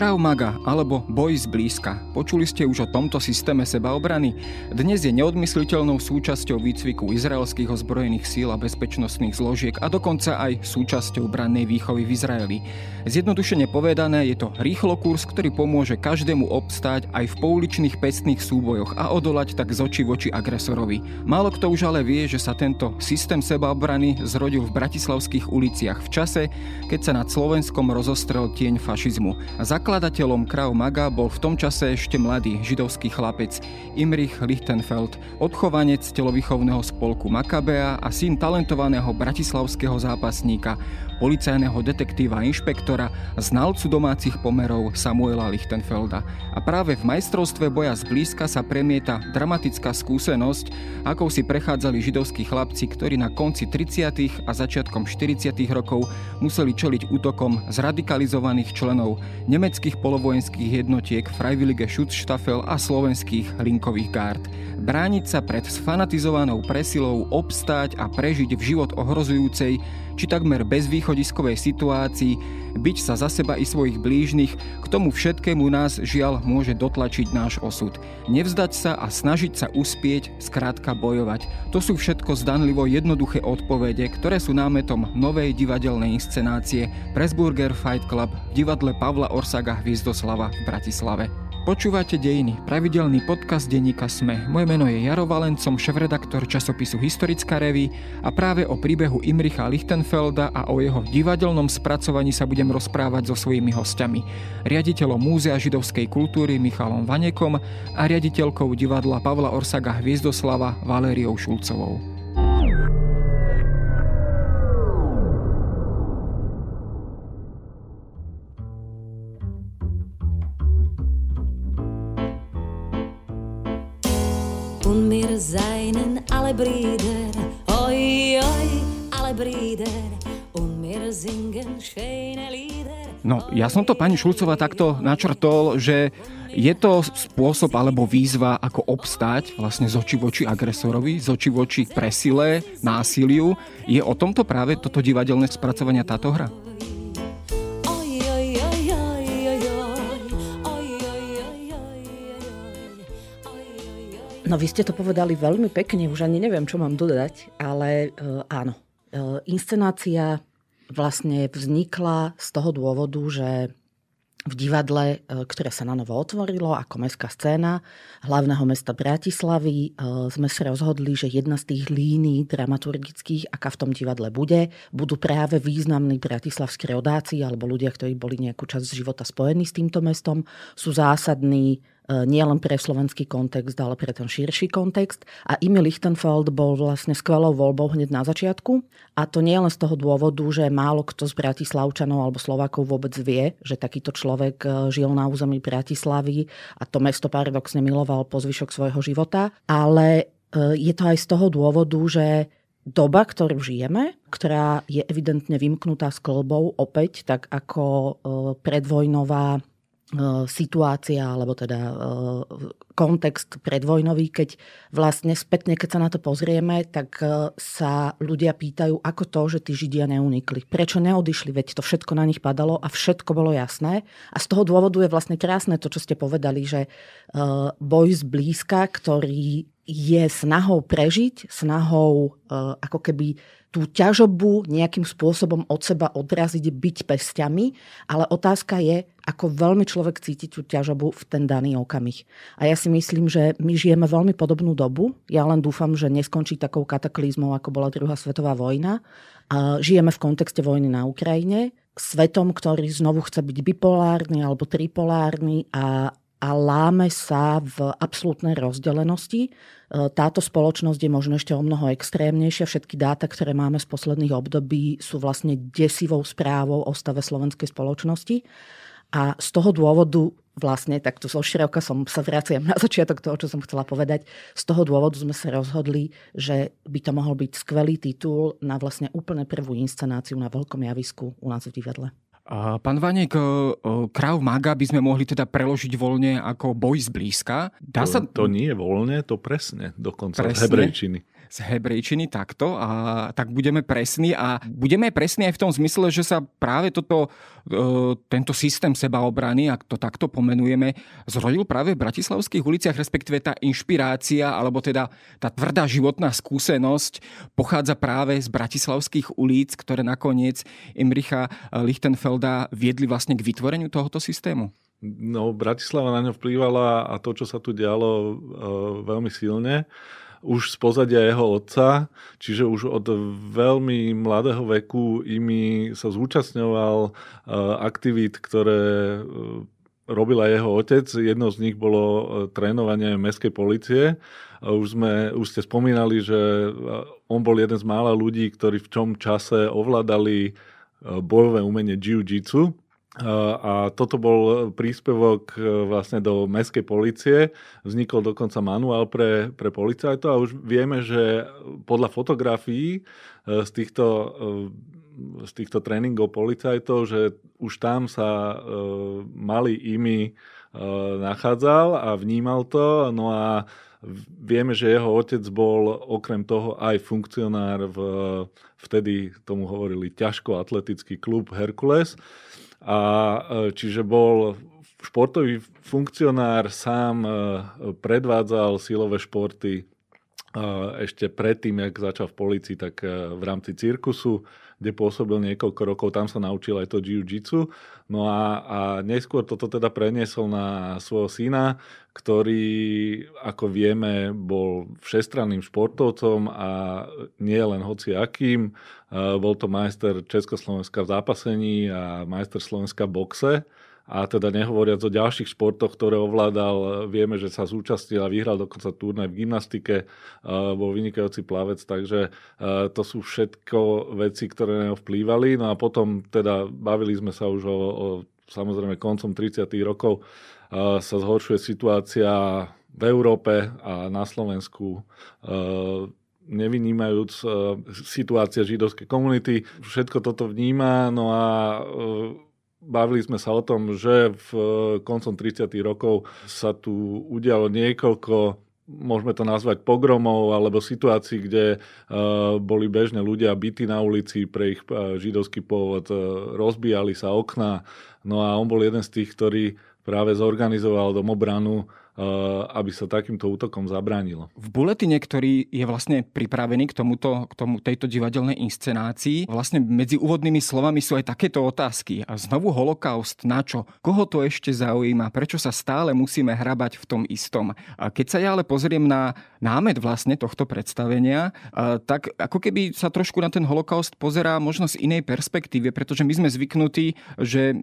Krav Maga alebo boj zblízka. Počuli ste už o tomto systéme sebaobrany? Dnes je neodmysliteľnou súčasťou výcviku izraelských ozbrojených síl a bezpečnostných zložiek a dokonca aj súčasťou brannej výchovy v Izraeli. Zjednodušene povedané je to rýchlo kurz, ktorý pomôže každému obstáť aj v pouličných pestných súbojoch a odolať tak z oči voči agresorovi. Málo kto už ale vie, že sa tento systém sebaobrany zrodil v bratislavských uliciach v čase, keď sa nad Slovenskom rozostrel tieň fašizmu. Za Zakladateľom Krav Maga bol v tom čase ešte mladý židovský chlapec Imrich Lichtenfeld, odchovanec telovýchovného spolku Makabea a syn talentovaného bratislavského zápasníka, policajného detektíva a inšpektora, znalcu domácich pomerov Samuela Lichtenfelda. A práve v majstrovstve boja zblízka sa premieta dramatická skúsenosť, akou si prechádzali židovskí chlapci, ktorí na konci 30. a začiatkom 40. rokov museli čeliť útokom zradikalizovaných členov nemeckých polovojenských jednotiek Freiwillige Schutzstaffel a slovenských linkových gárd. Brániť sa pred sfanatizovanou presilou, obstáť a prežiť v život ohrozujúcej či takmer bezvýchodiskovej situácii, byť sa za seba i svojich blížnych, k tomu všetkému nás žiaľ môže dotlačiť náš osud. Nevzdať sa a snažiť sa uspieť, skrátka bojovať. To sú všetko zdanlivo jednoduché odpovede, ktoré sú námetom novej divadelnej inscenácie Pressburger Fight Club v divadle Pavla Orsaga Hvizdoslava v Bratislave. Počúvate Dejiny, pravidelný podcast denníka SME. Moje meno je Jaro Valencom, šéf-redaktor časopisu Historická reví a práve o príbehu Imricha Lichtenfelda a o jeho divadelnom spracovaní sa budem rozprávať so svojimi hostiami. Riaditeľom Múzea židovskej kultúry Michalom Vanekom a riaditeľkou divadla Pavla Orsaga Hviezdoslava Valériou Šulcovou. Und wir seinen alle Brüder, oi, oi, alle Brüder, und wir singen schöne Lieder. No, ja som to pani Šulcová takto načrtol, že je to spôsob alebo výzva, ako obstáť vlastne z oči voči agresorovi, z oči voči presile, násiliu. Je o tomto práve toto divadelné spracovania táto hra? No vy ste to povedali veľmi pekne, už ani neviem, čo mám dodať, ale uh, áno. Uh, inscenácia vlastne vznikla z toho dôvodu, že v divadle, e, ktoré sa na novo otvorilo ako mestská scéna hlavného mesta Bratislavy, sme sa rozhodli, že jedna z tých línií dramaturgických, aká v tom divadle bude, budú práve významní bratislavskí rodáci alebo ľudia, ktorí boli nejakú časť života spojení s týmto mestom, sú zásadní E, nielen pre slovenský kontext, ale pre ten širší kontext. A Imi Lichtenfeld bol vlastne skvelou voľbou hneď na začiatku. A to nie len z toho dôvodu, že málo kto z Bratislavčanov alebo Slovákov vôbec vie, že takýto človek e, žil na území Bratislavy a to mesto paradoxne miloval po zvyšok svojho života. Ale e, je to aj z toho dôvodu, že doba, ktorú žijeme, ktorá je evidentne vymknutá s klbou opäť, tak ako predvojnová situácia, alebo teda e, kontext predvojnový, keď vlastne spätne, keď sa na to pozrieme, tak e, sa ľudia pýtajú, ako to, že tí Židia neunikli. Prečo neodišli, veď to všetko na nich padalo a všetko bolo jasné. A z toho dôvodu je vlastne krásne to, čo ste povedali, že boj z blízka, ktorý je snahou prežiť, snahou ako keby tú ťažobu nejakým spôsobom od seba odraziť, byť pestiami, ale otázka je, ako veľmi človek cíti tú ťažobu v ten daný okamih. A ja si myslím, že my žijeme veľmi podobnú dobu. Ja len dúfam, že neskončí takou kataklizmou, ako bola druhá svetová vojna. A žijeme v kontexte vojny na Ukrajine, svetom, ktorý znovu chce byť bipolárny alebo tripolárny a a láme sa v absolútnej rozdelenosti. E, táto spoločnosť je možno ešte o mnoho extrémnejšia. Všetky dáta, ktoré máme z posledných období, sú vlastne desivou správou o stave slovenskej spoločnosti. A z toho dôvodu vlastne, takto zo široka som sa vraciam na začiatok toho, čo som chcela povedať. Z toho dôvodu sme sa rozhodli, že by to mohol byť skvelý titul na vlastne úplne prvú inscenáciu na veľkom javisku u nás v divadle. Pán Vanek, Krav Maga by sme mohli teda preložiť voľne ako boj zblízka. Dá to, sa... to nie je voľne, to presne, dokonca presne. z hebrejčiny. Z hebrejčiny takto a tak budeme presní a budeme presní aj v tom zmysle, že sa práve toto, e, tento systém sebaobrany, ak to takto pomenujeme, zrodil práve v bratislavských uliciach, respektíve tá inšpirácia, alebo teda tá tvrdá životná skúsenosť pochádza práve z bratislavských ulic, ktoré nakoniec Imricha Lichtenfelda viedli vlastne k vytvoreniu tohoto systému? No, Bratislava na ňo vplývala a to, čo sa tu dialo, e, veľmi silne už z pozadia jeho otca, čiže už od veľmi mladého veku imi sa zúčastňoval e, aktivít, ktoré e, robila jeho otec. Jedno z nich bolo trénovanie mestskej policie. Už, sme, už ste spomínali, že on bol jeden z mála ľudí, ktorí v tom čase ovládali bojové umenie jiu-jitsu a toto bol príspevok e, vlastne do mestskej policie. Vznikol dokonca manuál pre, pre policajtov a už vieme, že podľa fotografií e, z týchto, e, z týchto tréningov policajtov, že už tam sa malý imi nachádzal a vnímal to. No a vieme, že jeho otec bol okrem toho aj funkcionár v vtedy tomu hovorili ťažko atletický klub Herkules a e, čiže bol športový funkcionár, sám e, predvádzal silové športy e, ešte predtým, jak začal v policii, tak v rámci cirkusu, kde pôsobil niekoľko rokov, tam sa naučil aj to jiu-jitsu. No a, a neskôr toto teda preniesol na svojho syna, ktorý, ako vieme, bol všestranným športovcom a nie len hociakým. Bol to majster Československa v zápasení a majster Slovenska v boxe. A teda nehovoriac o ďalších športoch, ktoré ovládal, vieme, že sa zúčastnil a vyhral dokonca turnaj v gymnastike, bol vynikajúci plavec, takže to sú všetko veci, ktoré na neho vplývali. No a potom teda bavili sme sa už o, o samozrejme koncom 30. rokov sa zhoršuje situácia v Európe a na Slovensku nevynímajúc e, situácia židovskej komunity. Všetko toto vníma, no a e, bavili sme sa o tom, že v e, koncom 30. rokov sa tu udialo niekoľko môžeme to nazvať pogromov alebo situácií, kde uh, boli bežne ľudia bytí na ulici pre ich uh, židovský pôvod, rozbíjali sa okná. No a on bol jeden z tých, ktorý práve zorganizoval domobranu aby sa takýmto útokom zabránilo. V buletine, ktorý je vlastne pripravený k, tomuto, k tomu, tejto divadelnej inscenácii, vlastne medzi úvodnými slovami sú aj takéto otázky. A znovu holokaust, na čo? Koho to ešte zaujíma? Prečo sa stále musíme hrabať v tom istom? A keď sa ja ale pozriem na námet vlastne tohto predstavenia, eh, tak ako keby sa trošku na ten holokaust pozerá možno z inej perspektíve, pretože my sme zvyknutí, že eh,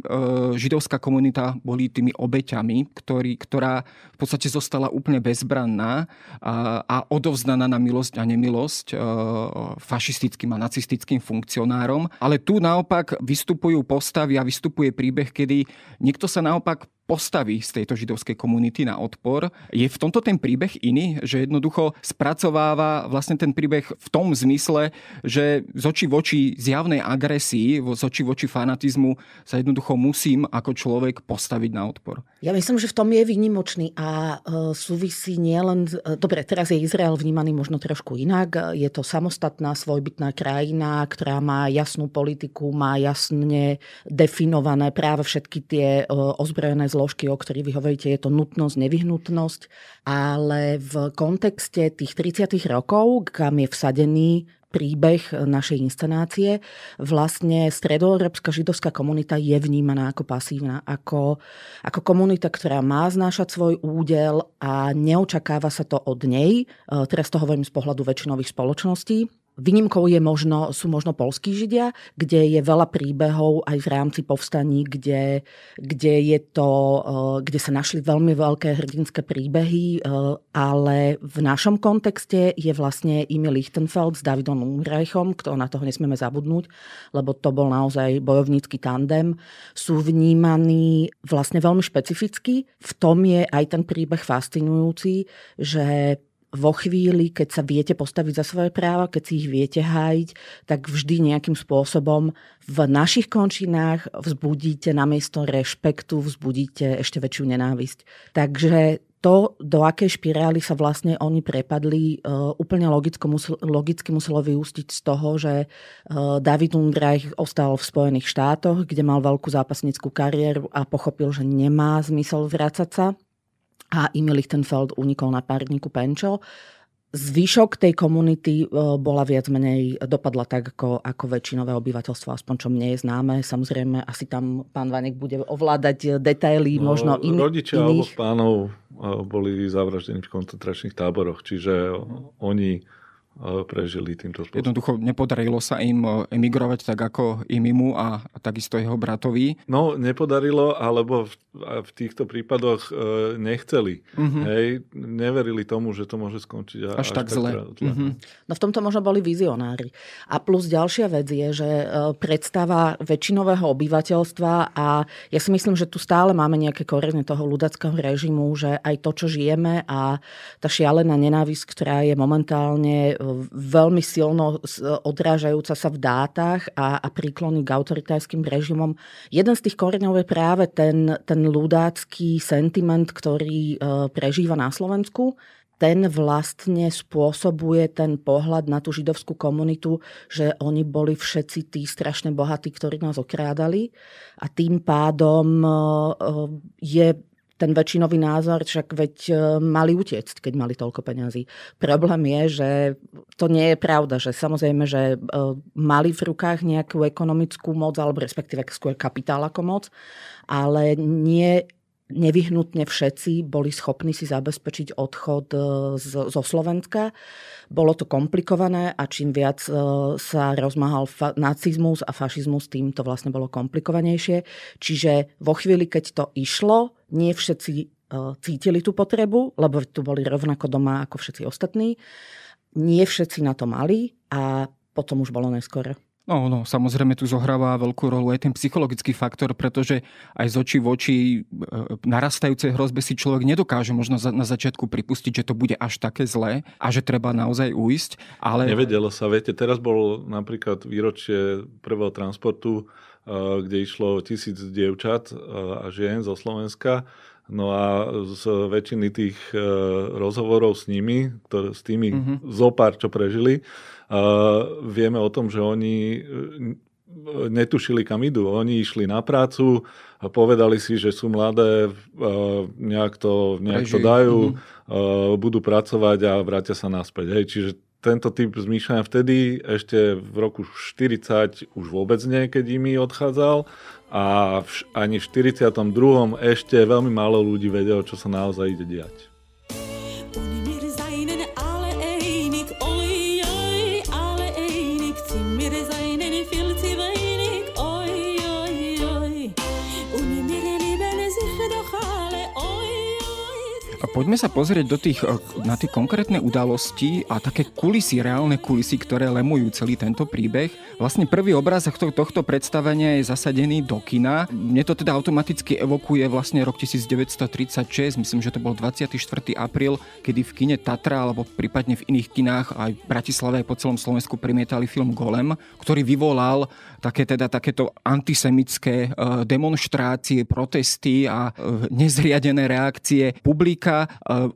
židovská komunita boli tými obeťami, ktorý, ktorá v podstate zostala úplne bezbranná a, a odovzdaná na milosť a nemilosť e, fašistickým a nacistickým funkcionárom. Ale tu naopak vystupujú postavy a vystupuje príbeh, kedy niekto sa naopak postaví z tejto židovskej komunity na odpor. Je v tomto ten príbeh iný, že jednoducho spracováva vlastne ten príbeh v tom zmysle, že z oči voči zjavnej agresii, z oči voči fanatizmu sa jednoducho musím ako človek postaviť na odpor. Ja myslím, že v tom je výnimočný a e, súvisí nielen... E, dobre, teraz je Izrael vnímaný možno trošku inak. Je to samostatná, svojbytná krajina, ktorá má jasnú politiku, má jasne definované práve všetky tie e, ozbrojené zložky, o ktorých vy hovoríte, je to nutnosť, nevyhnutnosť, ale v kontexte tých 30. rokov, kam je vsadený príbeh našej inscenácie, vlastne stredoeurópska židovská komunita je vnímaná ako pasívna, ako, ako komunita, ktorá má znášať svoj údel a neočakáva sa to od nej. Teraz to hovorím z pohľadu väčšinových spoločností Výnimkou je možno, sú možno polskí židia, kde je veľa príbehov aj v rámci povstaní, kde, kde, je to, eh, kde sa našli veľmi veľké hrdinské príbehy, eh, ale v našom kontexte je vlastne Emil Lichtenfeld s Davidom Umreichom, kto na toho nesmieme zabudnúť, lebo to bol naozaj bojovnícky tandem, sú vnímaní vlastne veľmi špecificky. V tom je aj ten príbeh fascinujúci, že vo chvíli, keď sa viete postaviť za svoje práva, keď si ich viete hájiť, tak vždy nejakým spôsobom v našich končinách vzbudíte namiesto rešpektu, vzbudíte ešte väčšiu nenávisť. Takže to, do akej špirály sa vlastne oni prepadli, uh, úplne logicko musel, logicky muselo vyústiť z toho, že uh, David Undreich ostal v Spojených štátoch, kde mal veľkú zápasnickú kariéru a pochopil, že nemá zmysel vrácať sa a Emil Lichtenfeld unikol na párniku Penčo zvyšok tej komunity e, bola viac menej, dopadla tak ako, ako väčšinové obyvateľstvo, aspoň čo mne je známe. Samozrejme, asi tam pán Vanek bude ovládať detaily, no, možno in, rodičia iných. Rodičia pánov e, boli zavraždení v koncentračných táboroch, čiže oni prežili týmto spôsobom. Jednoducho nepodarilo sa im e, emigrovať tak ako Imimu a, a takisto jeho bratovi? No, nepodarilo, alebo v, v týchto prípadoch e, nechceli. Uh-huh. Hej, neverili tomu, že to môže skončiť až, až tak, tak zle. zle. Uh-huh. No v tomto možno boli vizionári. A plus ďalšia vec je, že e, predstava väčšinového obyvateľstva a ja si myslím, že tu stále máme nejaké korene toho ľudackého režimu, že aj to, čo žijeme a tá šialená nenávisť, ktorá je momentálne veľmi silno odrážajúca sa v dátach a, a príklony k autoritárskym režimom. Jeden z tých koreňov je práve ten, ten ľudácky sentiment, ktorý e, prežíva na Slovensku ten vlastne spôsobuje ten pohľad na tú židovskú komunitu, že oni boli všetci tí strašne bohatí, ktorí nás okrádali a tým pádom e, je ten väčšinový názor, však veď e, mali utiecť, keď mali toľko peňazí. Problém je, že to nie je pravda, že samozrejme, že e, mali v rukách nejakú ekonomickú moc, alebo respektíve skôr kapitál ako moc, ale nie nevyhnutne všetci boli schopní si zabezpečiť odchod e, zo Slovenska. Bolo to komplikované a čím viac e, sa rozmáhal fa- nacizmus a fašizmus, tým to vlastne bolo komplikovanejšie. Čiže vo chvíli, keď to išlo, nie všetci e, cítili tú potrebu, lebo tu boli rovnako doma ako všetci ostatní. Nie všetci na to mali a potom už bolo neskôr. No, no, samozrejme tu zohráva veľkú rolu aj ten psychologický faktor, pretože aj z očí v oči e, narastajúcej hrozbe si človek nedokáže možno na začiatku pripustiť, že to bude až také zlé a že treba naozaj uísť. Ale... Nevedelo sa, viete, teraz bol napríklad výročie prvého transportu, e, kde išlo tisíc dievčat e, a žien zo Slovenska No a z väčšiny tých rozhovorov s nimi, ktoré, s tými mm-hmm. zopár, čo prežili, vieme o tom, že oni e, netušili, kam idú. Oni išli na prácu a povedali si, že sú mladé, nejak to, nejak to dajú, mm-hmm. budú pracovať a vrátia sa naspäť. Hej, čiže tento typ zmýšľania vtedy, ešte v roku 40 už vôbec nie, keď imi odchádzal a v, ani v 42. ešte veľmi málo ľudí vedelo, čo sa naozaj ide diať. Poďme sa pozrieť do tých, eh, na tie konkrétne udalosti a také kulisy, reálne kulisy, ktoré lemujú celý tento príbeh. Vlastne prvý obrázok tohto predstavenia je zasadený do kina. Mne to teda automaticky evokuje vlastne rok 1936, myslím, že to bol 24. apríl, kedy v kine Tatra alebo prípadne v iných kinách aj v Bratislave aj po celom Slovensku primietali film Golem, ktorý vyvolal také teda takéto antisemické eh, demonstrácie, protesty a eh, nezriadené reakcie publika.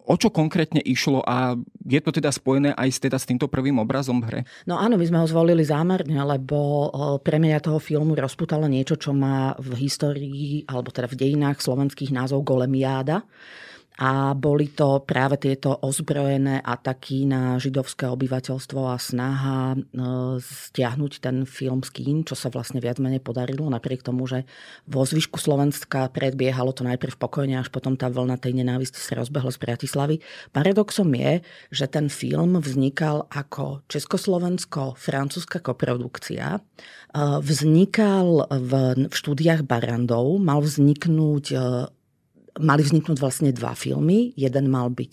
O čo konkrétne išlo a je to teda spojené aj s, teda s týmto prvým obrazom v hre? No áno, my sme ho zvolili zámerne, lebo premiéra toho filmu rozputala niečo, čo má v histórii, alebo teda v dejinách slovenských názov Golemiáda a boli to práve tieto ozbrojené ataky na židovské obyvateľstvo a snaha e, stiahnuť ten film z kín, čo sa vlastne viac menej podarilo, napriek tomu, že vo zvyšku Slovenska predbiehalo to najprv pokojne, až potom tá vlna tej nenávisti sa rozbehla z Bratislavy. Paradoxom je, že ten film vznikal ako československo-francúzska koprodukcia. E, vznikal v, štúdiách Barandov, mal vzniknúť e, mali vzniknúť vlastne dva filmy. Jeden mal byť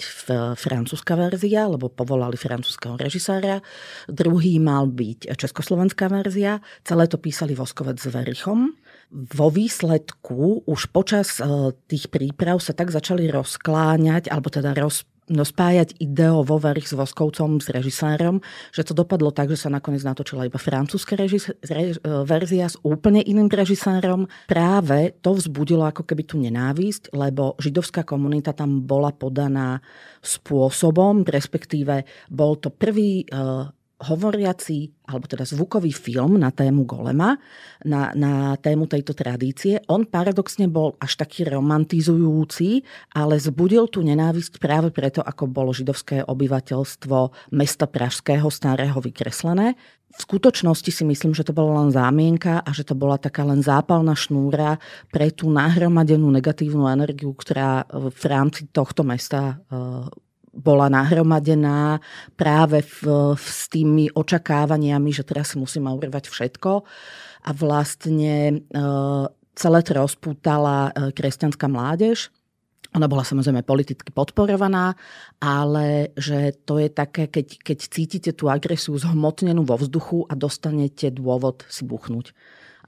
francúzska verzia, lebo povolali francúzského režisára. Druhý mal byť československá verzia. Celé to písali Voskovec s Verichom. Vo výsledku už počas e, tých príprav sa tak začali rozkláňať, alebo teda roz, no, spájať ideo vo s Voskovcom, s režisérom, že to dopadlo tak, že sa nakoniec natočila iba francúzska režis- re- verzia s úplne iným režisérom. Práve to vzbudilo ako keby tú nenávisť, lebo židovská komunita tam bola podaná spôsobom, respektíve bol to prvý uh, hovoriaci, alebo teda zvukový film na tému Golema, na, na tému tejto tradície. On paradoxne bol až taký romantizujúci, ale zbudil tú nenávisť práve preto, ako bolo židovské obyvateľstvo mesta Pražského starého vykreslené. V skutočnosti si myslím, že to bola len zámienka a že to bola taká len zápalná šnúra pre tú nahromadenú negatívnu energiu, ktorá v rámci tohto mesta bola nahromadená práve v, v, s tými očakávaniami, že teraz si musíme urvať všetko. A vlastne e, celé to rozpútala e, kresťanská mládež. Ona bola samozrejme politicky podporovaná, ale že to je také, keď, keď cítite tú agresiu zhmotnenú vo vzduchu a dostanete dôvod si buchnúť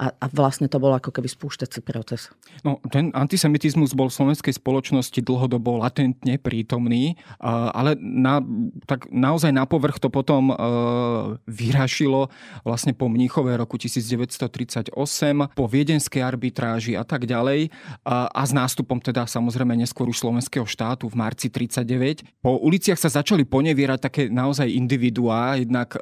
a, a vlastne to bol ako keby spúšťací proces. No, ten antisemitizmus bol v slovenskej spoločnosti dlhodobo latentne prítomný, ale na, tak naozaj na povrch to potom vyrašilo vlastne po Mníchove roku 1938, po viedenskej arbitráži a tak ďalej a, s nástupom teda samozrejme neskôr už slovenského štátu v marci 39. Po uliciach sa začali ponevierať také naozaj individuá, jednak e,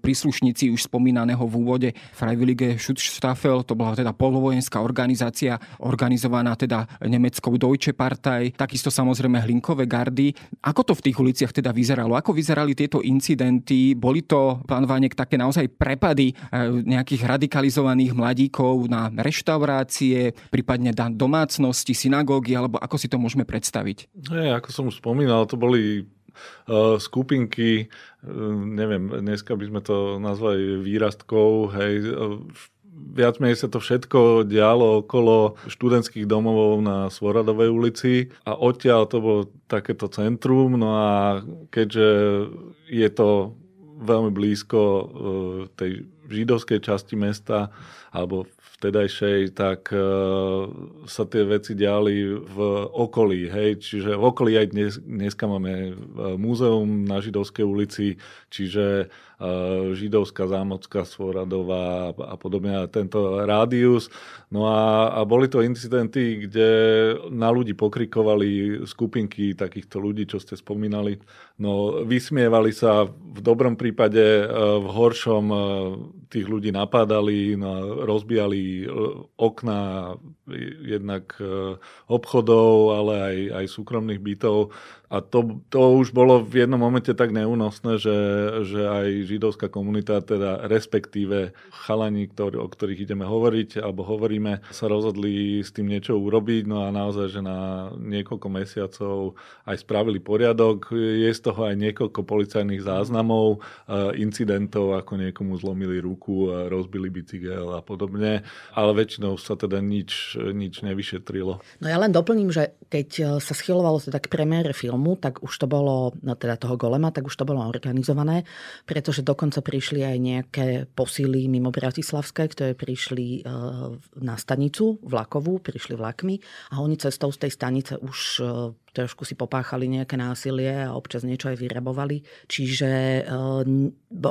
príslušníci už spomínaného v úvode Freiwillige Schutzstaff Staffel, to bola teda polovojenská organizácia, organizovaná teda nemeckou Deutsche Partei, takisto samozrejme Hlinkové gardy. Ako to v tých uliciach teda vyzeralo? Ako vyzerali tieto incidenty? Boli to, pán Vánek, také naozaj prepady eh, nejakých radikalizovaných mladíkov na reštaurácie, prípadne na domácnosti, synagógy, alebo ako si to môžeme predstaviť? Nie, ako som už spomínal, to boli uh, skupinky, uh, neviem, dneska by sme to nazvali výrastkou, hej, viac menej sa to všetko dialo okolo študentských domov na Svoradovej ulici a odtiaľ to bolo takéto centrum, no a keďže je to veľmi blízko e, tej židovskej časti mesta alebo vtedajšej, tak e, sa tie veci diali v okolí. Hej? Čiže v okolí aj dnes, dneska máme e, múzeum na Židovskej ulici, čiže židovská zámocká Svoradová a podobne, tento rádius. No a, a boli to incidenty, kde na ľudí pokrikovali skupinky takýchto ľudí, čo ste spomínali. No, vysmievali sa v dobrom prípade, e, v horšom e, tých ľudí napádali, no, rozbijali e, okna jednak obchodov, ale aj, aj súkromných bytov. A to, to už bolo v jednom momente tak neúnosné, že, že aj židovská komunita, teda respektíve chalani, ktorý, o ktorých ideme hovoriť alebo hovoríme, sa rozhodli s tým niečo urobiť. No a naozaj, že na niekoľko mesiacov aj spravili poriadok. Je z toho aj niekoľko policajných záznamov, eh, incidentov, ako niekomu zlomili ruku, rozbili bicykel a podobne. Ale väčšinou sa teda nič, nič nevyšetrilo. No ja len doplním, že keď eh, sa schylovalo teda k premiére filmu, filmu, tak už to bolo, no teda toho golema, tak už to bolo organizované, pretože dokonca prišli aj nejaké posily mimo Bratislavské, ktoré prišli e, na stanicu vlakovú, prišli vlakmi a oni cestou z tej stanice už e, trošku si popáchali nejaké násilie a občas niečo aj vyrabovali. Čiže e,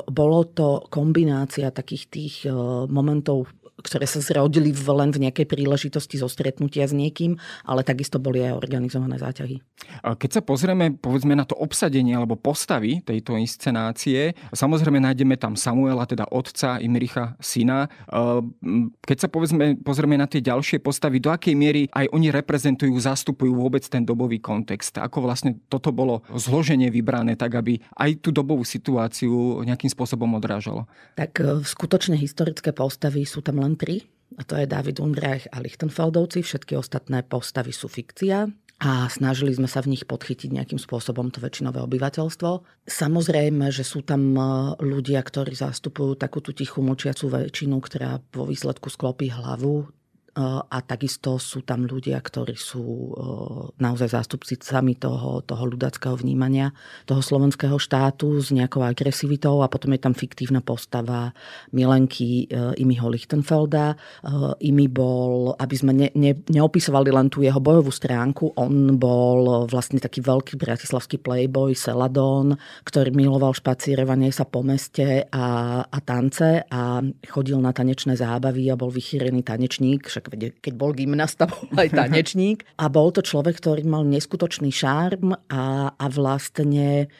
bolo to kombinácia takých tých momentov ktoré sa zrodili len v nejakej príležitosti zo stretnutia s niekým, ale takisto boli aj organizované záťahy. Keď sa pozrieme povedzme na to obsadenie alebo postavy tejto inscenácie, samozrejme nájdeme tam Samuela, teda otca Imricha, syna. Keď sa povedzme, pozrieme na tie ďalšie postavy, do akej miery aj oni reprezentujú, zastupujú vôbec ten dobový kontext. Ako vlastne toto bolo zloženie vybrané, tak aby aj tú dobovú situáciu nejakým spôsobom odrážalo? Tak e, skutočne historické postavy sú tam len tri. A to je David Undreich a Lichtenfeldovci. Všetky ostatné postavy sú fikcia a snažili sme sa v nich podchytiť nejakým spôsobom to väčšinové obyvateľstvo. Samozrejme, že sú tam e, ľudia, ktorí zastupujú takú tú tichú močiacu väčšinu, ktorá vo výsledku sklopí hlavu a takisto sú tam ľudia, ktorí sú naozaj zástupcami toho, toho ľudackého vnímania toho slovenského štátu s nejakou agresivitou a potom je tam fiktívna postava Milenky Imiho Lichtenfelda. Imi bol, aby sme ne, ne, neopisovali len tú jeho bojovú stránku, on bol vlastne taký veľký bratislavský playboy, Seladón, ktorý miloval špacírovanie sa po meste a, a tance a chodil na tanečné zábavy a bol vychýrený tanečník, však keď bol gymnasta, bol aj tanečník. A bol to človek, ktorý mal neskutočný šarm a, a vlastne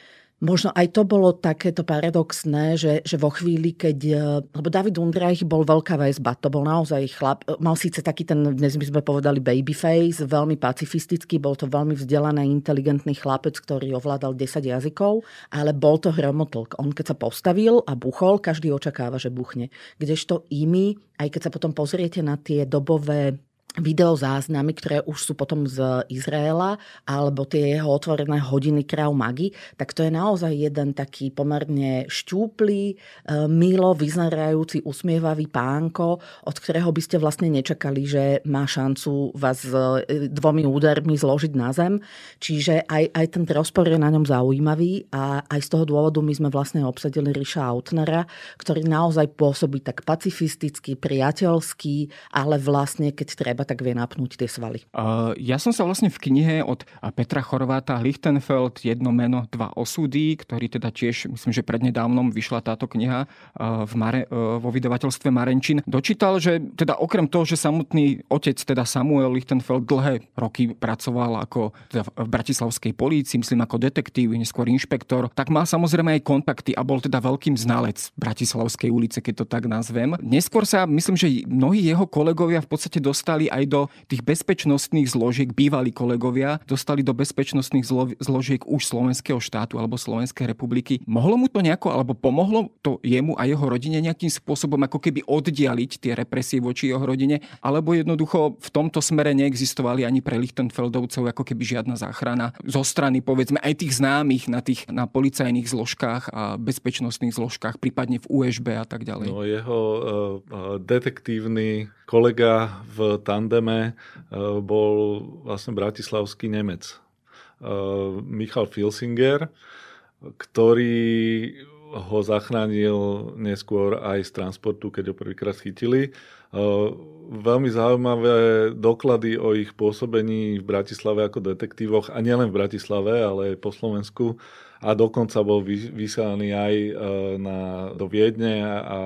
Možno aj to bolo takéto paradoxné, že, že vo chvíli, keď... E, lebo David Undreich bol veľká väzba, to bol naozaj chlap. E, mal síce taký ten, dnes by sme povedali babyface, veľmi pacifistický, bol to veľmi vzdelaný, inteligentný chlapec, ktorý ovládal 10 jazykov, ale bol to hromotlk. On keď sa postavil a buchol, každý očakáva, že buchne. Kdežto imi, aj keď sa potom pozriete na tie dobové videozáznamy, ktoré už sú potom z Izraela, alebo tie jeho otvorené hodiny kráv Magi, tak to je naozaj jeden taký pomerne šťúplý, e, milo vyzerajúci, usmievavý pánko, od ktorého by ste vlastne nečakali, že má šancu vás e, dvomi údermi zložiť na zem. Čiže aj, aj ten rozpor je na ňom zaujímavý a aj z toho dôvodu my sme vlastne obsadili Ríša Autnera, ktorý naozaj pôsobí tak pacifisticky, priateľský, ale vlastne keď treba tak vie napnúť tie svaly. Ja som sa vlastne v knihe od Petra Chorváta Lichtenfeld Jedno meno, dva osudy, ktorý teda tiež, myslím, že prednedávnom vyšla táto kniha uh, v Mare, uh, vo vydavateľstve Marenčin, dočítal, že teda okrem toho, že samotný otec, teda Samuel Lichtenfeld, dlhé roky pracoval ako teda v bratislavskej polícii, myslím ako detektív, neskôr inšpektor, tak má samozrejme aj kontakty a bol teda veľkým znalec Bratislavskej ulice, keď to tak nazvem. Neskôr sa, myslím, že mnohí jeho kolegovia v podstate dostali aj do tých bezpečnostných zložiek, bývalí kolegovia, dostali do bezpečnostných zložiek už slovenského štátu alebo Slovenskej republiky. Mohlo mu to nejako, alebo pomohlo to jemu a jeho rodine nejakým spôsobom ako keby oddialiť tie represie voči jeho rodine, alebo jednoducho v tomto smere neexistovali ani pre Lichtenfeldovcov ako keby žiadna záchrana zo strany povedzme aj tých známych na tých na policajných zložkách a bezpečnostných zložkách, prípadne v USB a tak ďalej. No jeho uh, detektívny kolega v tandeme uh, bol vlastne bratislavský Nemec. Uh, Michal Filsinger, ktorý ho zachránil neskôr aj z transportu, keď ho prvýkrát chytili. Veľmi zaujímavé doklady o ich pôsobení v Bratislave ako detektívoch, a nielen v Bratislave, ale aj po Slovensku. A dokonca bol vysielaný aj na, do Viedne, a,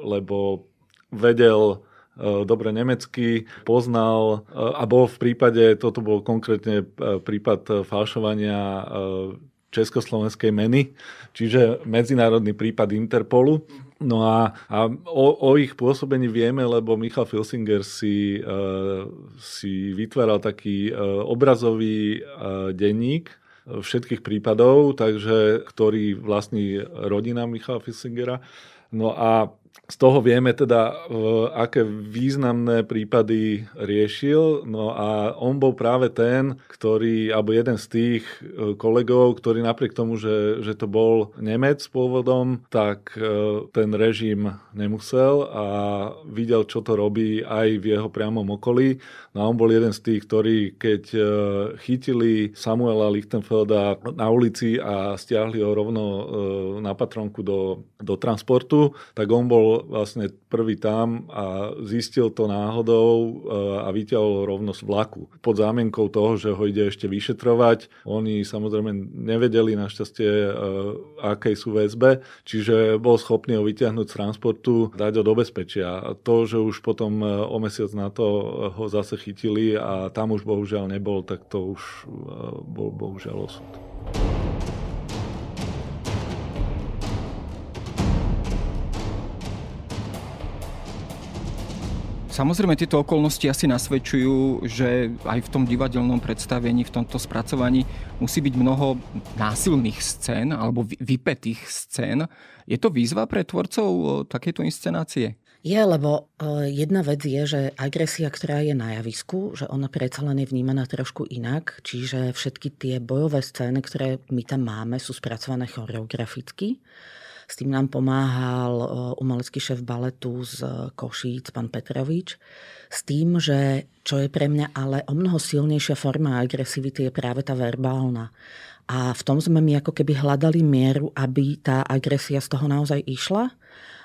lebo vedel dobre nemecky, poznal a bol v prípade, toto bol konkrétne prípad falšovania československej meny, čiže medzinárodný prípad Interpolu. No a, a o, o ich pôsobení vieme, lebo Michal Filsinger si, uh, si vytváral taký uh, obrazový uh, denník všetkých prípadov, takže, ktorý vlastní rodina Michala Filsingera. No a z toho vieme teda, aké významné prípady riešil. No a on bol práve ten, ktorý, alebo jeden z tých e, kolegov, ktorý napriek tomu, že, že to bol Nemec pôvodom, tak e, ten režim nemusel a videl, čo to robí aj v jeho priamom okolí. No a on bol jeden z tých, ktorí keď e, chytili Samuela Lichtenfelda na ulici a stiahli ho rovno na patronku do, do transportu, tak on bol bol vlastne prvý tam a zistil to náhodou e, a vyťahol rovno z vlaku. Pod zámienkou toho, že ho ide ešte vyšetrovať, oni samozrejme nevedeli našťastie, e, akej sú väzbe, čiže bol schopný ho vyťahnuť z transportu, dať ho do bezpečia. To, že už potom e, o mesiac na to ho zase chytili a tam už bohužiaľ nebol, tak to už bol bohužiaľ osud. Samozrejme, tieto okolnosti asi nasvedčujú, že aj v tom divadelnom predstavení, v tomto spracovaní musí byť mnoho násilných scén alebo vypetých scén. Je to výzva pre tvorcov takéto inscenácie? Je, lebo e, jedna vec je, že agresia, ktorá je na javisku, že ona predsa len je vnímaná trošku inak, čiže všetky tie bojové scény, ktoré my tam máme, sú spracované choreograficky. S tým nám pomáhal umelecký šéf baletu z Košíc, pán Petrovič. S tým, že čo je pre mňa ale o mnoho silnejšia forma agresivity je práve tá verbálna. A v tom sme my ako keby hľadali mieru, aby tá agresia z toho naozaj išla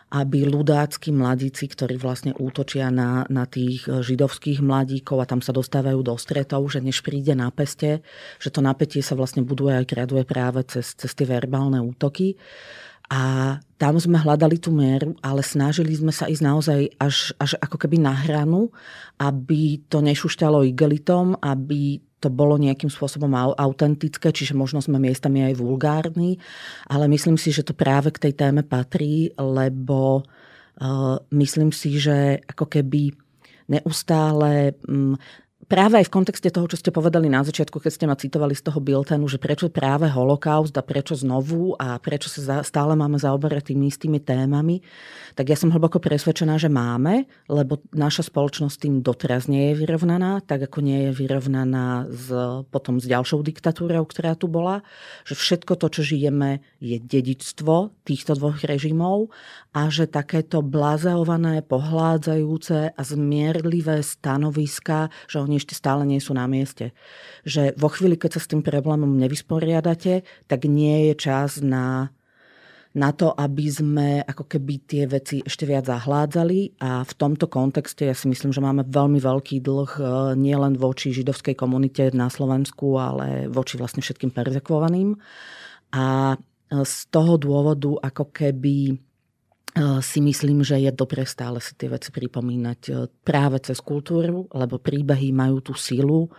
aby ľudácky mladíci, ktorí vlastne útočia na, na tých židovských mladíkov a tam sa dostávajú do stretov, že než príde na peste, že to napätie sa vlastne buduje a graduje práve cez, cez tie verbálne útoky. A tam sme hľadali tú mieru, ale snažili sme sa ísť naozaj až, až ako keby na hranu, aby to nešušťalo igelitom, aby to bolo nejakým spôsobom autentické, čiže možno sme miestami aj vulgárni, ale myslím si, že to práve k tej téme patrí, lebo uh, myslím si, že ako keby neustále um, práve aj v kontexte toho, čo ste povedali na začiatku, keď ste ma citovali z toho Biltenu, že prečo práve holokaust a prečo znovu a prečo sa stále máme zaoberať tými istými témami, tak ja som hlboko presvedčená, že máme, lebo naša spoločnosť tým doteraz nie je vyrovnaná, tak ako nie je vyrovnaná s, potom s ďalšou diktatúrou, ktorá tu bola, že všetko to, čo žijeme, je dedičstvo týchto dvoch režimov a že takéto blazeované, pohládzajúce a zmierlivé stanoviska, že oni ešte stále nie sú na mieste. Že vo chvíli, keď sa s tým problémom nevysporiadate, tak nie je čas na, na to, aby sme ako keby tie veci ešte viac zahládzali a v tomto kontexte ja si myslím, že máme veľmi veľký dlh e, nielen voči židovskej komunite na Slovensku, ale voči vlastne všetkým perzekvovaným. A e, z toho dôvodu ako keby si myslím, že je dobre stále si tie veci pripomínať e, práve cez kultúru, lebo príbehy majú tú silu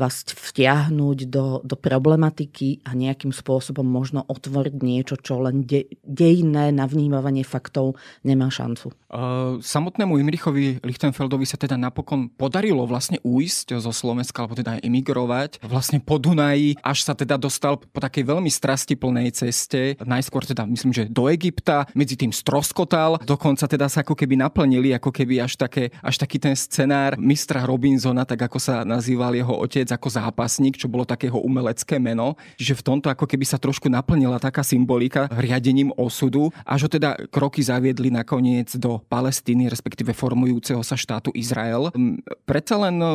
vás vtiahnuť do, do problematiky a nejakým spôsobom možno otvoriť niečo, čo len de, dejné na vnímavanie faktov nemá šancu. Uh, samotnému Imrichovi Lichtenfeldovi sa teda napokon podarilo vlastne újsť zo Slovenska, alebo teda emigrovať vlastne po Dunaji, až sa teda dostal po takej veľmi strastiplnej ceste, najskôr teda myslím, že do Egypta, medzi tým strosko stroskotal, dokonca teda sa ako keby naplnili, ako keby až, také, až taký ten scenár mistra Robinsona, tak ako sa nazýval jeho otec ako zápasník, čo bolo takého umelecké meno. Čiže v tomto ako keby sa trošku naplnila taká symbolika riadením osudu, až ho teda kroky zaviedli nakoniec do Palestíny, respektíve formujúceho sa štátu Izrael. Predsa len e,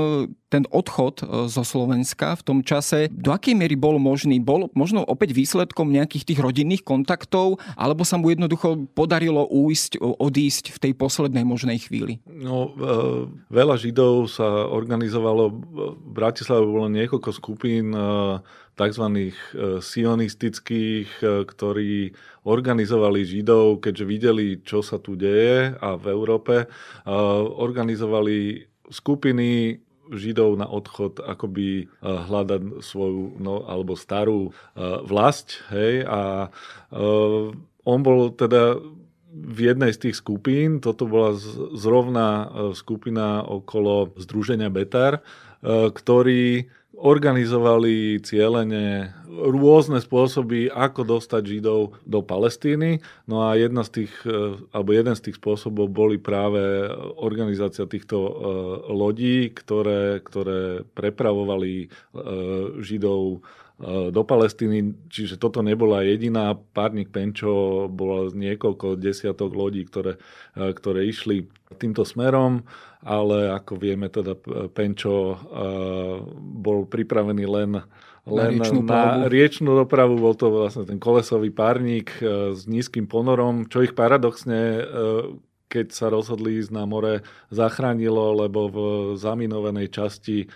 ten odchod e, zo Slovenska v tom čase, do akej miery bol možný? Bol možno opäť výsledkom nejakých tých rodinných kontaktov, alebo sa mu jednoducho podarilo újsť, odísť v tej poslednej možnej chvíli? No, e, veľa Židov sa organizovalo, v Bratislave bolo niekoľko skupín e, tzv. sionistických, ktorí organizovali Židov, keďže videli, čo sa tu deje a v Európe, organizovali skupiny Židov na odchod akoby hľadať svoju no, alebo starú vlast. Hej, a on bol teda v jednej z tých skupín, toto bola zrovna skupina okolo Združenia Betar, ktorí organizovali cieľene rôzne spôsoby, ako dostať Židov do Palestíny. No a jedna z tých, e, alebo jeden z tých spôsobov boli práve organizácia týchto e, lodí, ktoré, ktoré prepravovali e, Židov do Palestíny, čiže toto nebola jediná. Párnik Penčo bola niekoľko desiatok lodí, ktoré, ktoré išli týmto smerom, ale ako vieme, teda Penčo bol pripravený len len na riečnú, na riečnú dopravu. Bol to vlastne ten kolesový párnik s nízkym ponorom, čo ich paradoxne keď sa rozhodli ísť na more, zachránilo, lebo v zaminovanej časti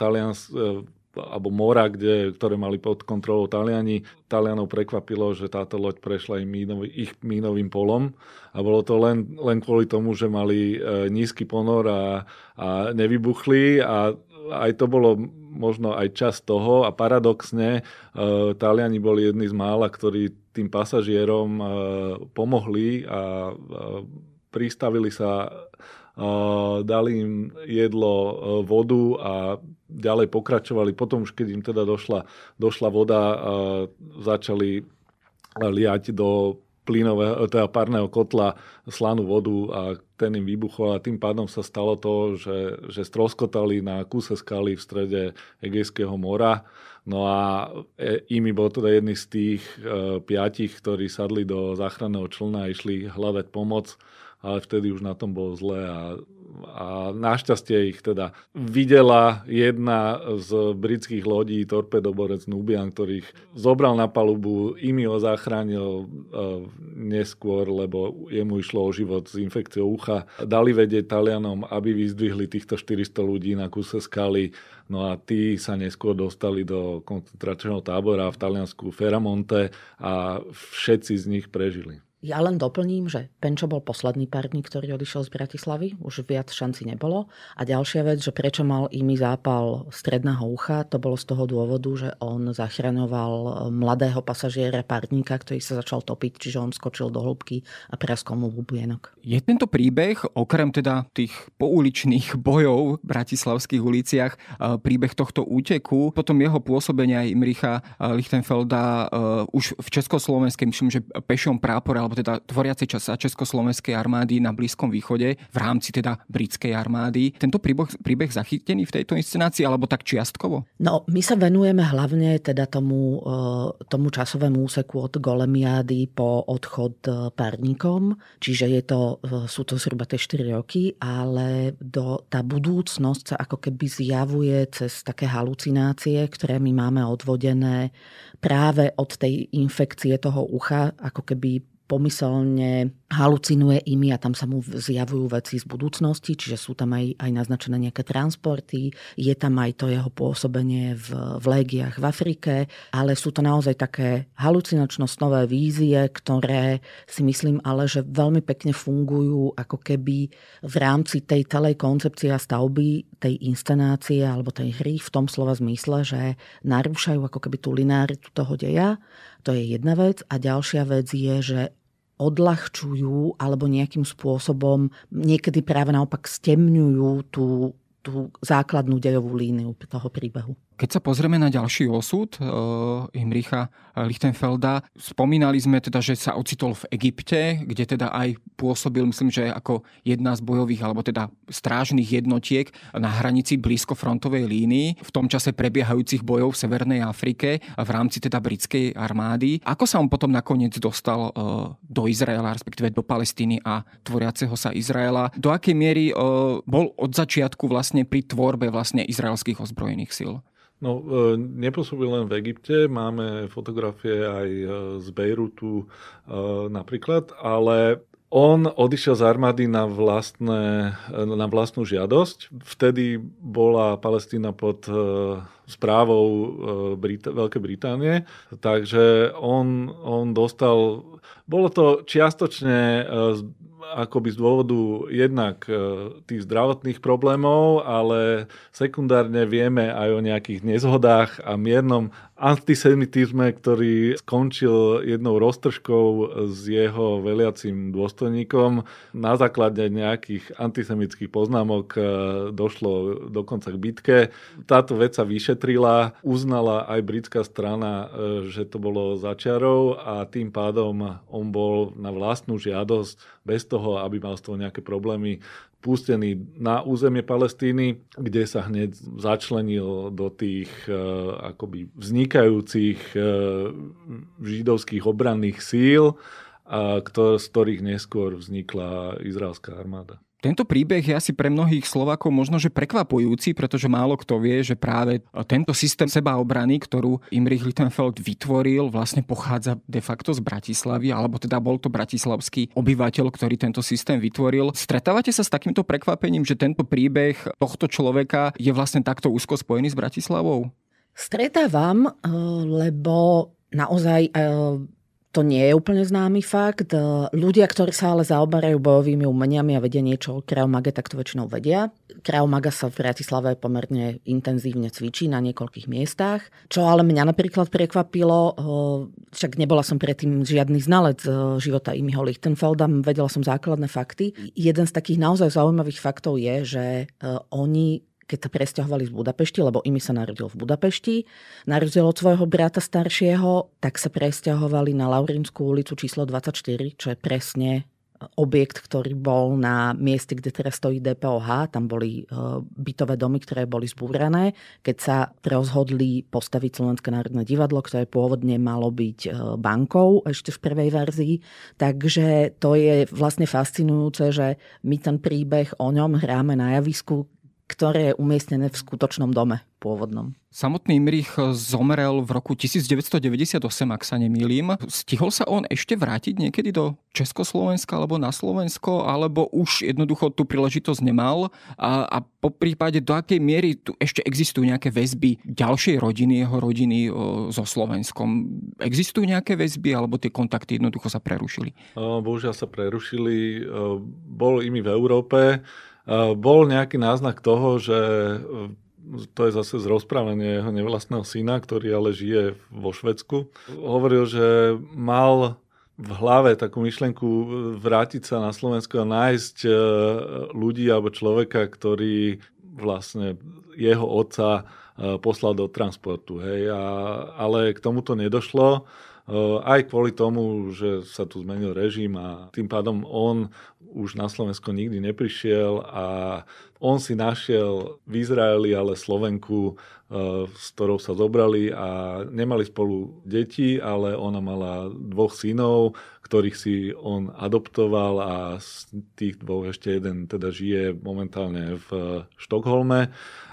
Talians, alebo mora, kde, ktoré mali pod kontrolou Taliani. Talianov prekvapilo, že táto loď prešla im mínov, ich mínovým polom. A bolo to len, len kvôli tomu, že mali e, nízky ponor a, a nevybuchli. A aj to bolo možno aj čas toho. A paradoxne e, Taliani boli jedni z mála, ktorí tým pasažierom e, pomohli a e, pristavili sa dali im jedlo, e, vodu a ďalej pokračovali. Potom už keď im teda došla, došla voda, začali liať do plynového, teda párneho kotla slanú vodu a ten im vybuchol a tým pádom sa stalo to, že, že stroskotali na kúse skaly v strede Egejského mora. No a e, Imi bol teda jedný z tých e, piatich, ktorí sadli do záchranného člna a išli hľadať pomoc ale vtedy už na tom bolo zle a, a našťastie ich teda videla jedna z britských lodí, torpedoborec Nubian, ktorých zobral na palubu, im ho zachránil uh, neskôr, lebo jemu išlo o život s infekciou ucha. Dali vedieť Talianom, aby vyzdvihli týchto 400 ľudí na kuse skaly, no a tí sa neskôr dostali do koncentračného tábora v Taliansku Feramonte a všetci z nich prežili. Ja len doplním, že Penčo bol posledný párnik, ktorý odišiel z Bratislavy, už viac šanci nebolo. A ďalšia vec, že prečo mal imi zápal stredného ucha, to bolo z toho dôvodu, že on zachraňoval mladého pasažiera párnika, ktorý sa začal topiť, čiže on skočil do hĺbky a praskol mu bubienok. Je tento príbeh, okrem teda tých pouličných bojov v bratislavských uliciach, príbeh tohto úteku, potom jeho pôsobenia Imricha Lichtenfelda už v Československej, myslím, že pešom prápore alebo teda tvoriacej časa Československej armády na Blízkom východe v rámci teda britskej armády. Tento príbeh, príbeh zachytený v tejto inscenácii alebo tak čiastkovo? No, my sa venujeme hlavne teda tomu, e, tomu časovému úseku od Golemiády po odchod e, párnikom, čiže je to, e, sú to zhruba tie 4 roky, ale do, tá budúcnosť sa ako keby zjavuje cez také halucinácie, ktoré my máme odvodené práve od tej infekcie toho ucha, ako keby pomyselne halucinuje imi a tam sa mu zjavujú veci z budúcnosti, čiže sú tam aj, aj naznačené nejaké transporty, je tam aj to jeho pôsobenie v, v légiách v Afrike, ale sú to naozaj také halucinačno-snové vízie, ktoré si myslím ale, že veľmi pekne fungujú ako keby v rámci tej celej koncepcie a stavby tej inscenácie alebo tej hry v tom slova zmysle, že narúšajú ako keby tú lináritu toho deja. To je jedna vec. A ďalšia vec je, že odľahčujú alebo nejakým spôsobom niekedy práve naopak stemňujú tú, tú základnú dejovú líniu toho príbehu. Keď sa pozrieme na ďalší osud uh, Imricha Lichtenfelda, spomínali sme teda, že sa ocitol v Egypte, kde teda aj pôsobil, myslím, že ako jedna z bojových alebo teda strážnych jednotiek na hranici blízko frontovej línii v tom čase prebiehajúcich bojov v Severnej Afrike v rámci teda britskej armády. Ako sa on potom nakoniec dostal uh, do Izraela, respektíve do Palestíny a tvoriaceho sa Izraela? Do akej miery uh, bol od začiatku vlastne pri tvorbe vlastne izraelských ozbrojených síl? No, e, nepôsobil len v Egypte, máme fotografie aj e, z Bejrutu e, napríklad, ale on odišiel z armády na, vlastné, na vlastnú žiadosť. Vtedy bola Palestína pod správou Brit- Veľkej Británie, takže on, on dostal... Bolo to čiastočne akoby z dôvodu jednak e, tých zdravotných problémov, ale sekundárne vieme aj o nejakých nezhodách a miernom antisemitizme, ktorý skončil jednou roztržkou s jeho veliacim dôstojníkom. Na základe nejakých antisemických poznámok e, došlo dokonca k bitke. Táto vec sa vyšetrila, uznala aj britská strana, e, že to bolo začiarov a tým pádom on bol na vlastnú žiadosť bez toho, aby mal z toho nejaké problémy, pustený na územie Palestíny, kde sa hneď začlenil do tých uh, akoby vznikajúcich uh, židovských obranných síl, uh, ktor- z ktorých neskôr vznikla izraelská armáda. Tento príbeh je asi pre mnohých Slovákov možno, že prekvapujúci, pretože málo kto vie, že práve tento systém sebaobrany, ktorú Imrich Littenfeld vytvoril, vlastne pochádza de facto z Bratislavy, alebo teda bol to bratislavský obyvateľ, ktorý tento systém vytvoril. Stretávate sa s takýmto prekvapením, že tento príbeh tohto človeka je vlastne takto úzko spojený s Bratislavou? Stretávam, eh, lebo naozaj eh, to nie je úplne známy fakt. Ľudia, ktorí sa ale zaoberajú bojovými umeniami a vedia niečo o Krav tak to väčšinou vedia. Krav Maga sa v Bratislave pomerne intenzívne cvičí na niekoľkých miestach. Čo ale mňa napríklad prekvapilo, však nebola som predtým žiadny znalec života Imiho Lichtenfelda, vedela som základné fakty. Jeden z takých naozaj zaujímavých faktov je, že oni keď sa presťahovali z Budapešti, lebo imi sa narodil v Budapešti, na rozdiel od svojho brata staršieho, tak sa presťahovali na Laurinskú ulicu číslo 24, čo je presne objekt, ktorý bol na mieste, kde teraz stojí DPOH. Tam boli e, bytové domy, ktoré boli zbúrané. Keď sa rozhodli postaviť Slovenské národné divadlo, ktoré pôvodne malo byť e, bankou ešte v prvej verzii. Takže to je vlastne fascinujúce, že my ten príbeh o ňom hráme na javisku, ktoré je umiestnené v skutočnom dome pôvodnom. Samotný Imrich zomrel v roku 1998, ak sa nemýlim. Stihol sa on ešte vrátiť niekedy do Československa alebo na Slovensko, alebo už jednoducho tú príležitosť nemal? A, a po prípade, do akej miery tu ešte existujú nejaké väzby ďalšej rodiny, jeho rodiny o, so Slovenskom? Existujú nejaké väzby, alebo tie kontakty jednoducho sa prerušili? Bohužiaľ sa prerušili. Bol imi v Európe bol nejaký náznak toho, že e, to je zase z rozprávania jeho nevlastného syna, ktorý ale žije vo Švedsku. Hovoril, že mal v hlave takú myšlenku vrátiť sa na Slovensko a nájsť e, ľudí alebo človeka, ktorý vlastne jeho otca e, poslal do transportu. Hej. A, ale k tomuto nedošlo aj kvôli tomu, že sa tu zmenil režim a tým pádom on už na Slovensko nikdy neprišiel a on si našiel v Izraeli ale Slovenku, s ktorou sa zobrali a nemali spolu deti, ale ona mala dvoch synov, ktorých si on adoptoval a z tých dvoch ešte jeden teda žije momentálne v Štokholme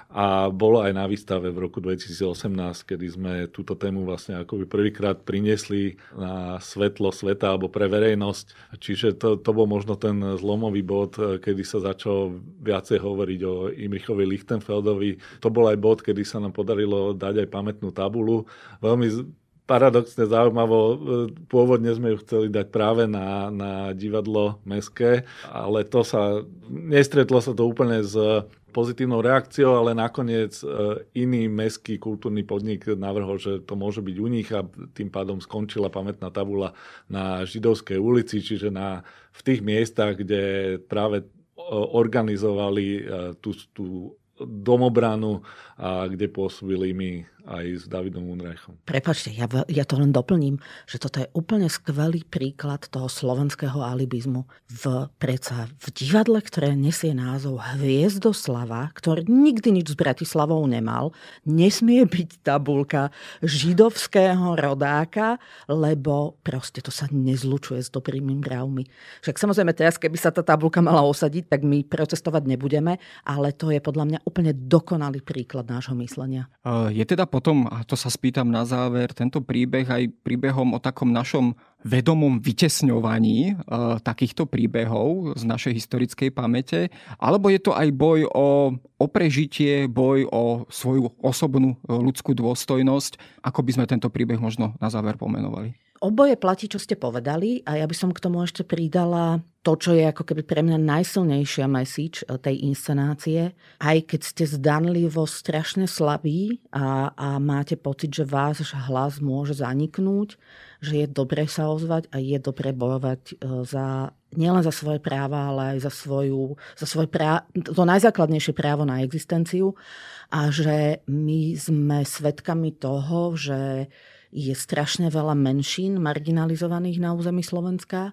a bolo aj na výstave v roku 2018, kedy sme túto tému vlastne akoby prvýkrát priniesli na svetlo sveta alebo pre verejnosť. Čiže to, to bol možno ten zlomový bod, kedy sa začalo viacej hovoriť o Imrichovi Lichtenfeldovi. To bol aj bod, kedy sa nám podarilo dať aj pamätnú tabulu. Veľmi paradoxne zaujímavo, pôvodne sme ju chceli dať práve na, na divadlo meské, ale to sa, nestretlo sa to úplne s pozitívnou reakciou, ale nakoniec e, iný meský kultúrny podnik navrhol, že to môže byť u nich a tým pádom skončila pamätná tabula na Židovskej ulici, čiže na, v tých miestach, kde práve e, organizovali e, tú, tú domobranu a kde pôsobili my aj s Davidom Unreichom. Prepačte, ja, ja to len doplním, že toto je úplne skvelý príklad toho slovenského alibizmu v, predsa v divadle, ktoré nesie názov Hviezdoslava, ktorý nikdy nič s Bratislavou nemal, nesmie byť tabulka židovského rodáka, lebo proste to sa nezlučuje s dobrými mravmi. Však samozrejme teraz, keby sa tá tabulka mala osadiť, tak my protestovať nebudeme, ale to je podľa mňa úplne dokonalý príklad nášho myslenia. Je teda potom, a to sa spýtam na záver, tento príbeh aj príbehom o takom našom vedomom vytesňovaní e, takýchto príbehov z našej historickej pamäte, alebo je to aj boj o, o prežitie, boj o svoju osobnú e, ľudskú dôstojnosť, ako by sme tento príbeh možno na záver pomenovali? Oboje platí, čo ste povedali a ja by som k tomu ešte pridala to, čo je ako keby pre mňa najsilnejšia message eh, tej inscenácie. Aj keď ste zdanlivo strašne slabí a, a máte pocit, že váš hlas môže zaniknúť, že je dobre sa ozvať a je dobre bojovať eh, za, nielen za svoje práva, ale aj za, svoju, za svoje právo, to najzákladnejšie právo na existenciu a že my sme svedkami toho, že je strašne veľa menšín marginalizovaných na území Slovenska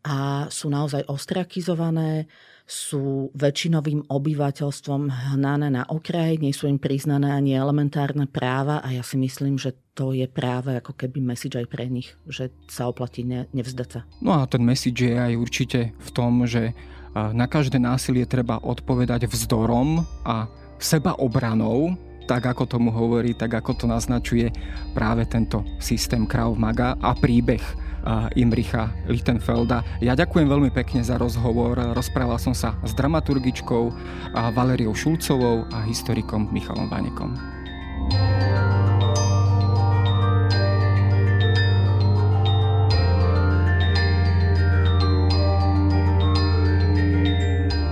a sú naozaj ostrakizované, sú väčšinovým obyvateľstvom hnané na okraj, nie sú im priznané ani elementárne práva a ja si myslím, že to je práve ako keby message aj pre nich, že sa oplatí ne, nevzdať sa. No a ten message je aj určite v tom, že na každé násilie treba odpovedať vzdorom a seba obranou, tak ako tomu hovorí, tak ako to naznačuje práve tento systém Krav Maga a príbeh Imricha Lichtenfelda. Ja ďakujem veľmi pekne za rozhovor. Rozprával som sa s dramaturgičkou Valeriou Šulcovou a historikom Michalom Vanekom. To